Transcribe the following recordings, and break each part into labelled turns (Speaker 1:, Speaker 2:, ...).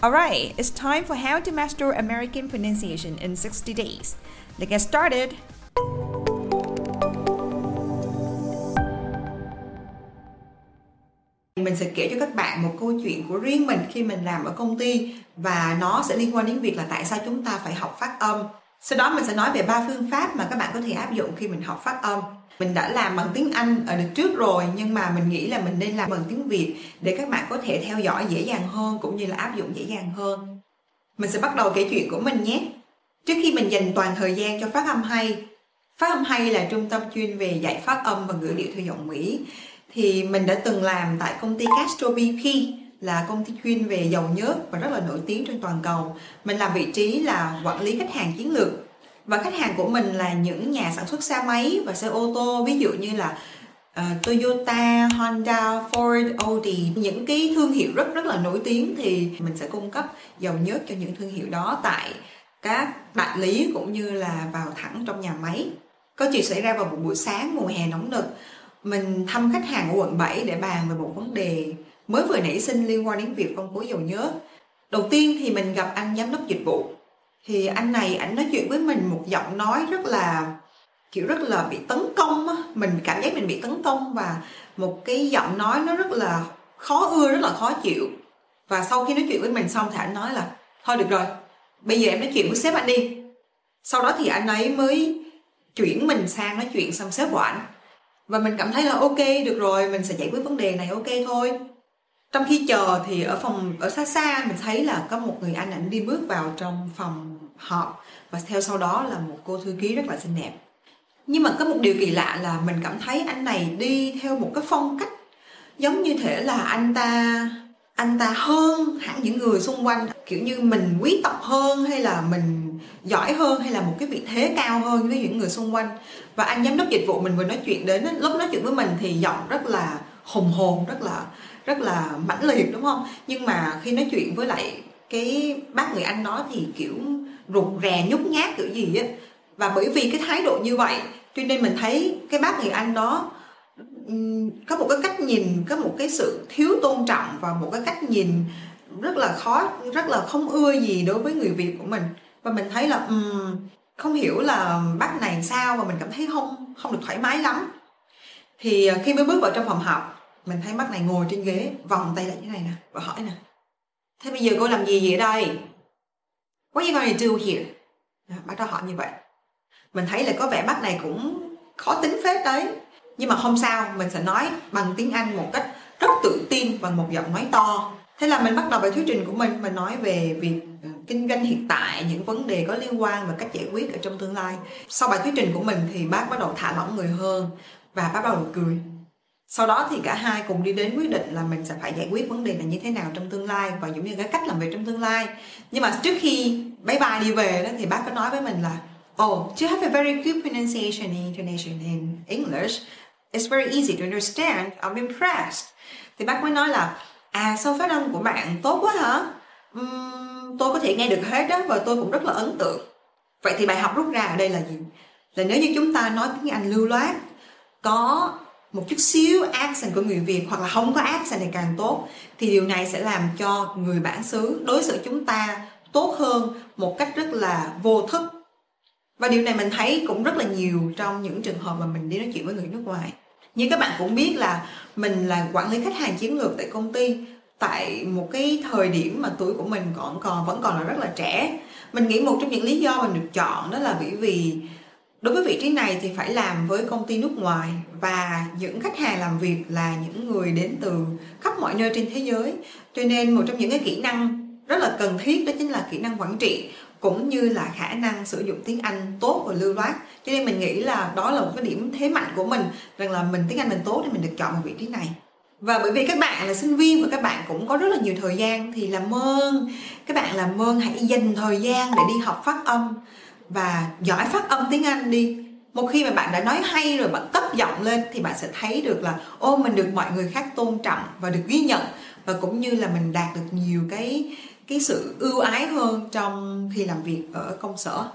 Speaker 1: Alright, it's time for how to master American pronunciation in 60 days. Let's get started. Mình sẽ kể cho các bạn một câu chuyện của riêng mình khi mình làm ở công ty và nó sẽ liên quan đến việc là tại sao chúng ta phải học phát âm. Sau đó mình sẽ nói về ba phương pháp mà các bạn có thể áp dụng khi mình học phát âm. Mình đã làm bằng tiếng Anh ở đợt trước rồi nhưng mà mình nghĩ là mình nên làm bằng tiếng Việt để các bạn có thể theo dõi dễ dàng hơn cũng như là áp dụng dễ dàng hơn. Mình sẽ bắt đầu kể chuyện của mình nhé. Trước khi mình dành toàn thời gian cho phát âm hay, phát âm hay là trung tâm chuyên về dạy phát âm và ngữ điệu theo giọng Mỹ thì mình đã từng làm tại công ty Castro BP là công ty chuyên về dầu nhớt và rất là nổi tiếng trên toàn cầu. Mình làm vị trí là quản lý khách hàng chiến lược và khách hàng của mình là những nhà sản xuất xe máy và xe ô tô ví dụ như là uh, Toyota, Honda, Ford, Audi những cái thương hiệu rất rất là nổi tiếng thì mình sẽ cung cấp dầu nhớt cho những thương hiệu đó tại các đại lý cũng như là vào thẳng trong nhà máy. Có chuyện xảy ra vào một buổi sáng mùa hè nóng nực mình thăm khách hàng ở quận 7 để bàn về một vấn đề mới vừa nảy sinh liên quan đến việc phân phối dầu nhớt. Đầu tiên thì mình gặp anh giám đốc dịch vụ. Thì anh này anh nói chuyện với mình một giọng nói rất là, kiểu rất là bị tấn công á. Mình cảm giác mình bị tấn công và một cái giọng nói nó rất là khó ưa, rất là khó chịu. Và sau khi nói chuyện với mình xong thì anh nói là, thôi được rồi, bây giờ em nói chuyện với sếp anh đi. Sau đó thì anh ấy mới chuyển mình sang nói chuyện xong sếp của anh và mình cảm thấy là, ok, được rồi, mình sẽ giải quyết vấn đề này, ok thôi trong khi chờ thì ở phòng, ở xa xa mình thấy là có một người anh ảnh đi bước vào trong phòng họp và theo sau đó là một cô thư ký rất là xinh đẹp. Nhưng mà có một điều kỳ lạ là mình cảm thấy anh này đi theo một cái phong cách giống như thể là anh ta anh ta hơn hẳn những người xung quanh. Kiểu như mình quý tộc hơn hay là mình giỏi hơn hay là một cái vị thế cao hơn với những người xung quanh. Và anh giám đốc dịch vụ mình vừa nói chuyện đến, lúc nói chuyện với mình thì giọng rất là hùng hồn, rất là rất là mãnh liệt đúng không? Nhưng mà khi nói chuyện với lại cái bác người anh đó thì kiểu rụt rè nhút nhát kiểu gì á. Và bởi vì cái thái độ như vậy cho nên mình thấy cái bác người anh đó có một cái cách nhìn có một cái sự thiếu tôn trọng và một cái cách nhìn rất là khó rất là không ưa gì đối với người việt của mình. Và mình thấy là um, không hiểu là bác này sao và mình cảm thấy không không được thoải mái lắm. Thì khi mới bước vào trong phòng học mình thấy bác này ngồi trên ghế, vòng tay lại như này nè, và hỏi nè, thế bây giờ cô làm gì vậy đây? What are you gonna do here? Bác đó hỏi như vậy. Mình thấy là có vẻ bác này cũng khó tính phết đấy. Nhưng mà không sao, mình sẽ nói bằng tiếng anh một cách rất tự tin và một giọng nói to. Thế là mình bắt đầu bài thuyết trình của mình mình nói về việc ờ, kinh doanh hiện tại, những vấn đề có liên quan và cách giải quyết ở trong tương lai. Sau bài thuyết trình của mình thì bác bắt đầu thả lỏng người hơn và bác bắt đầu cười sau đó thì cả hai cùng đi đến quyết định là mình sẽ phải giải quyết vấn đề này như thế nào trong tương lai và giống như cái cách làm việc trong tương lai. Nhưng mà trước khi bye bye đi về đó thì bác có nói với mình là oh you have a very good pronunciation and intonation in English. It's very easy to understand. I'm impressed. Thì bác mới nói là à sao phát âm của bạn tốt quá hả? Uhm, tôi có thể nghe được hết đó và tôi cũng rất là ấn tượng. Vậy thì bài học rút ra ở đây là gì? Là nếu như chúng ta nói tiếng Anh lưu loát có một chút xíu accent của người Việt hoặc là không có accent thì càng tốt. Thì điều này sẽ làm cho người bản xứ đối xử chúng ta tốt hơn một cách rất là vô thức. Và điều này mình thấy cũng rất là nhiều trong những trường hợp mà mình đi nói chuyện với người nước ngoài. Như các bạn cũng biết là mình là quản lý khách hàng chiến lược tại công ty. Tại một cái thời điểm mà tuổi của mình còn còn, vẫn còn là rất là trẻ. Mình nghĩ một trong những lý do mình được chọn đó là bởi vì đối với vị trí này thì phải làm với công ty nước ngoài và những khách hàng làm việc là những người đến từ khắp mọi nơi trên thế giới. Cho nên một trong những cái kỹ năng rất là cần thiết đó chính là kỹ năng quản trị cũng như là khả năng sử dụng tiếng Anh tốt và lưu loát. Cho nên mình nghĩ là đó là một cái điểm thế mạnh của mình, rằng là mình tiếng Anh mình tốt thì mình được chọn vào vị trí này. Và bởi vì các bạn là sinh viên và các bạn cũng có rất là nhiều thời gian thì làm ơn các bạn làm ơn hãy dành thời gian để đi học phát âm và giỏi phát âm tiếng Anh đi. Một khi mà bạn đã nói hay rồi, bạn cất giọng lên thì bạn sẽ thấy được là, ô, mình được mọi người khác tôn trọng và được ghi nhận. Và cũng như là mình đạt được nhiều cái cái sự ưu ái hơn trong khi làm việc ở công sở.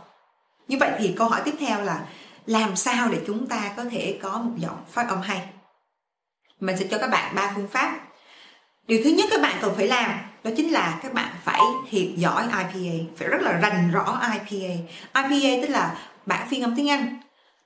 Speaker 1: Như vậy thì câu hỏi tiếp theo là, làm sao để chúng ta có thể có một giọng phát âm hay? Mình sẽ cho các bạn ba phương pháp. Điều thứ nhất các bạn cần phải làm đó chính là các bạn phải thiệt giỏi IPA phải rất là rành rõ IPA IPA tức là bản phiên âm tiếng Anh.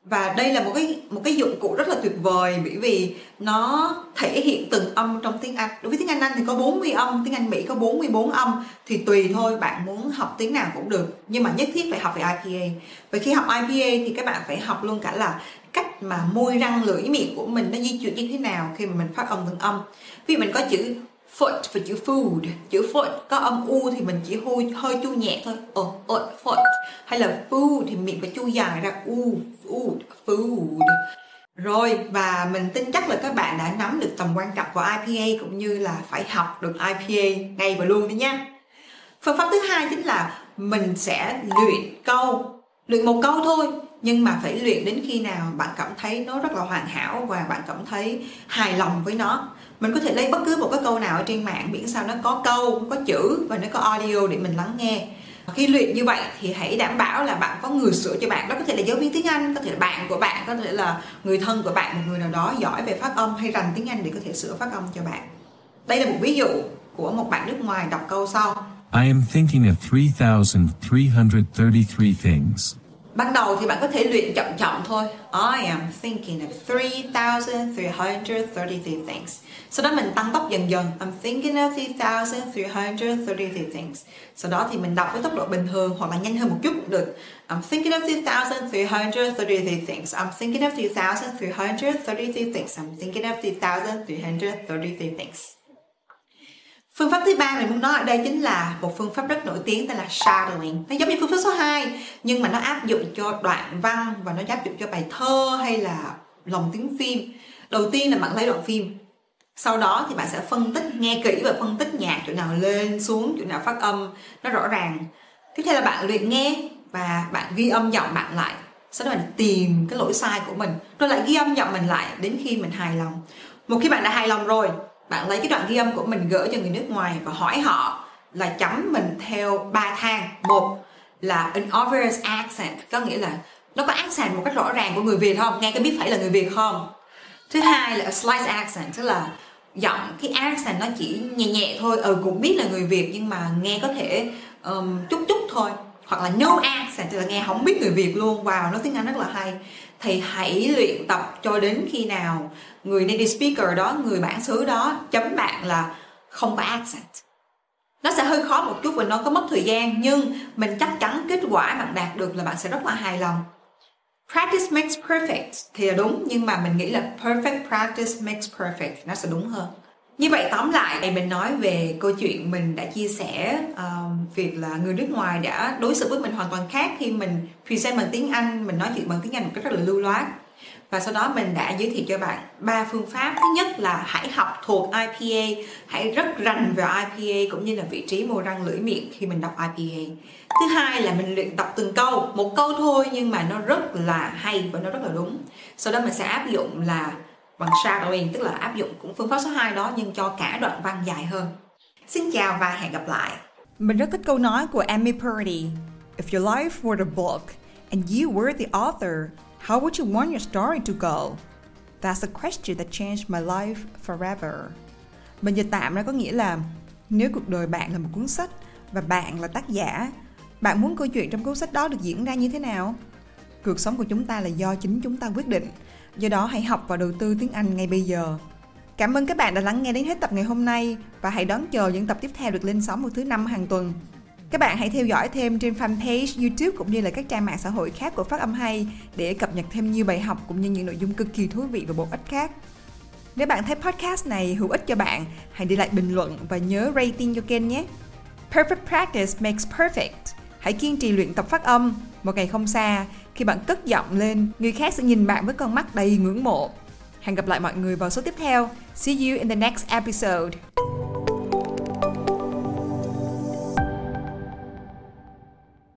Speaker 1: Và đây là một cái một cái dụng cụ rất là tuyệt vời, bởi vì nó thể hiện từng âm trong tiếng Anh. Đối với tiếng Anh Anh thì có 40 âm, tiếng Anh Mỹ có 44 âm, thì tùy thôi, bạn muốn học tiếng nào cũng được. Nhưng mà nhất thiết phải học về IPA và khi học IPA thì các bạn phải học luôn cả là cách mà môi răng, lưỡi miệng của mình nó di chuyển như thế nào khi mà mình phát âm từng âm. Vì mình có chữ foot và chữ food chữ foot có âm u thì mình chỉ hơi hơi chu nhẹ thôi. Ờ oh, foot hay là food thì miệng phải chu dài ra. U food food rồi và mình tin chắc là các bạn đã nắm được tầm quan trọng của IPA cũng như là phải học được IPA ngay và luôn đấy nha. Phương pháp thứ hai chính là mình sẽ luyện câu. Luyện một câu thôi nhưng mà phải luyện đến khi nào bạn cảm thấy nó rất là hoàn hảo và bạn cảm thấy hài lòng với nó. Mình có thể lấy bất cứ một cái câu nào ở trên mạng miễn sao nó có câu có chữ và nó có audio để mình lắng nghe. Khi luyện như vậy thì hãy đảm bảo là bạn có người sửa cho bạn. Đó có thể là giáo viên tiếng Anh có thể là bạn của bạn có thể là người thân của bạn một người nào đó giỏi về phát âm hay rành tiếng Anh để có thể sửa phát âm cho bạn. Đây là một ví dụ của một bạn nước ngoài đọc câu sau.
Speaker 2: I am thinking of 3,333 things.
Speaker 1: Ban đầu thì bạn có thể luyện chậm chậm thôi. I am thinking of 3,333 things. Sau đó mình tăng tốc dần dần. I'm thinking of 3,333 things. Sau đó thì mình đọc với tốc độ bình thường hoặc là nhanh hơn một chút cũng được. I'm thinking of 3,333 things. I'm thinking of 3,333 things. I'm thinking of 3,333 things. Phương pháp thứ ba mình muốn nói ở đây chính là một phương pháp rất nổi tiếng tên là shadowing. Nó giống như phương pháp số 2 nhưng mà nó áp dụng cho đoạn văn và nó áp dụng cho bài thơ hay là lồng tiếng phim. Đầu tiên là bạn lấy đoạn phim. Sau đó thì bạn sẽ phân tích, nghe kỹ và phân tích nhạc chỗ nào lên xuống, chỗ nào phát âm nó rõ ràng. Tiếp theo là bạn luyện nghe và bạn ghi âm giọng bạn lại. Sau đó mình tìm cái lỗi sai của mình, rồi lại ghi âm giọng mình lại đến khi mình hài lòng. Một khi bạn đã hài lòng rồi bạn lấy cái đoạn ghi âm của mình gửi cho người nước ngoài và hỏi họ là chấm mình theo ba thang. Một là an obvious accent có nghĩa là nó có accent một cách rõ ràng của người Việt không? Nghe cái biết phải là người Việt không? Thứ hai là a slight accent tức là giọng cái accent nó chỉ nhẹ nhẹ thôi. Ừ cũng biết là người Việt nhưng mà nghe có thể um, chút chút thôi hoặc là no accent là nghe không biết người Việt luôn. Vào nó tiếng Anh rất là hay. Thì hãy luyện tập cho đến khi nào người native speaker đó, người bản xứ đó chấm bạn là không có accent. Nó sẽ hơi khó một chút và nó có mất thời gian, nhưng mình chắc chắn kết quả bạn đạt được là bạn sẽ rất là hài lòng. Practice makes perfect thì là đúng, nhưng mà mình nghĩ là perfect practice makes perfect, nó sẽ đúng hơn như vậy tóm lại thì mình nói về câu chuyện mình đã chia sẻ uh, việc là người nước ngoài đã đối xử với mình hoàn toàn khác khi mình present bằng tiếng Anh mình nói chuyện bằng tiếng Anh một cách rất là lưu loát. Và sau đó mình đã giới thiệu cho bạn ba phương pháp. Thứ nhất là hãy học thuộc IPA hãy rất rành về IPA cũng như là vị trí môi răng lưỡi miệng khi mình đọc IPA thứ hai là mình luyện tập từng câu một câu thôi nhưng mà nó rất là hay và nó rất là đúng. Sau đó mình sẽ áp dụng là bằng shadowing tức là áp dụng cũng phương pháp số 2 đó nhưng cho cả đoạn văn dài hơn xin chào và hẹn gặp lại
Speaker 3: mình rất thích câu nói của Amy Purdy If your life were a book and you were the author How would you want your story to go? That's a question that changed my life forever. Mình dịch tạm ra có nghĩa là nếu cuộc đời bạn là một cuốn sách và bạn là tác giả, bạn muốn câu chuyện trong cuốn sách đó được diễn ra như thế nào? Cuộc sống của chúng ta là do chính chúng ta quyết định. Do đó hãy học và đầu tư tiếng Anh ngay bây giờ. Cảm ơn các bạn đã lắng nghe đến hết tập ngày hôm nay và hãy đón chờ những tập tiếp theo được lên sóng vào thứ năm hàng tuần.
Speaker 1: Các bạn hãy theo dõi thêm trên fanpage, YouTube cũng như là các trang mạng xã hội khác của Phát âm hay để cập nhật thêm nhiều bài học cũng như những nội dung cực kỳ thú vị và bổ ích khác. Nếu bạn thấy podcast này hữu ích cho bạn, hãy để lại bình luận và nhớ rating cho kênh nhé. Perfect practice makes perfect. Hãy kiên trì luyện tập phát âm. Một ngày không xa, khi bạn cất giọng lên, người khác sẽ nhìn bạn với con mắt đầy ngưỡng mộ. Hẹn gặp lại mọi người vào số tiếp theo. See you in the next episode.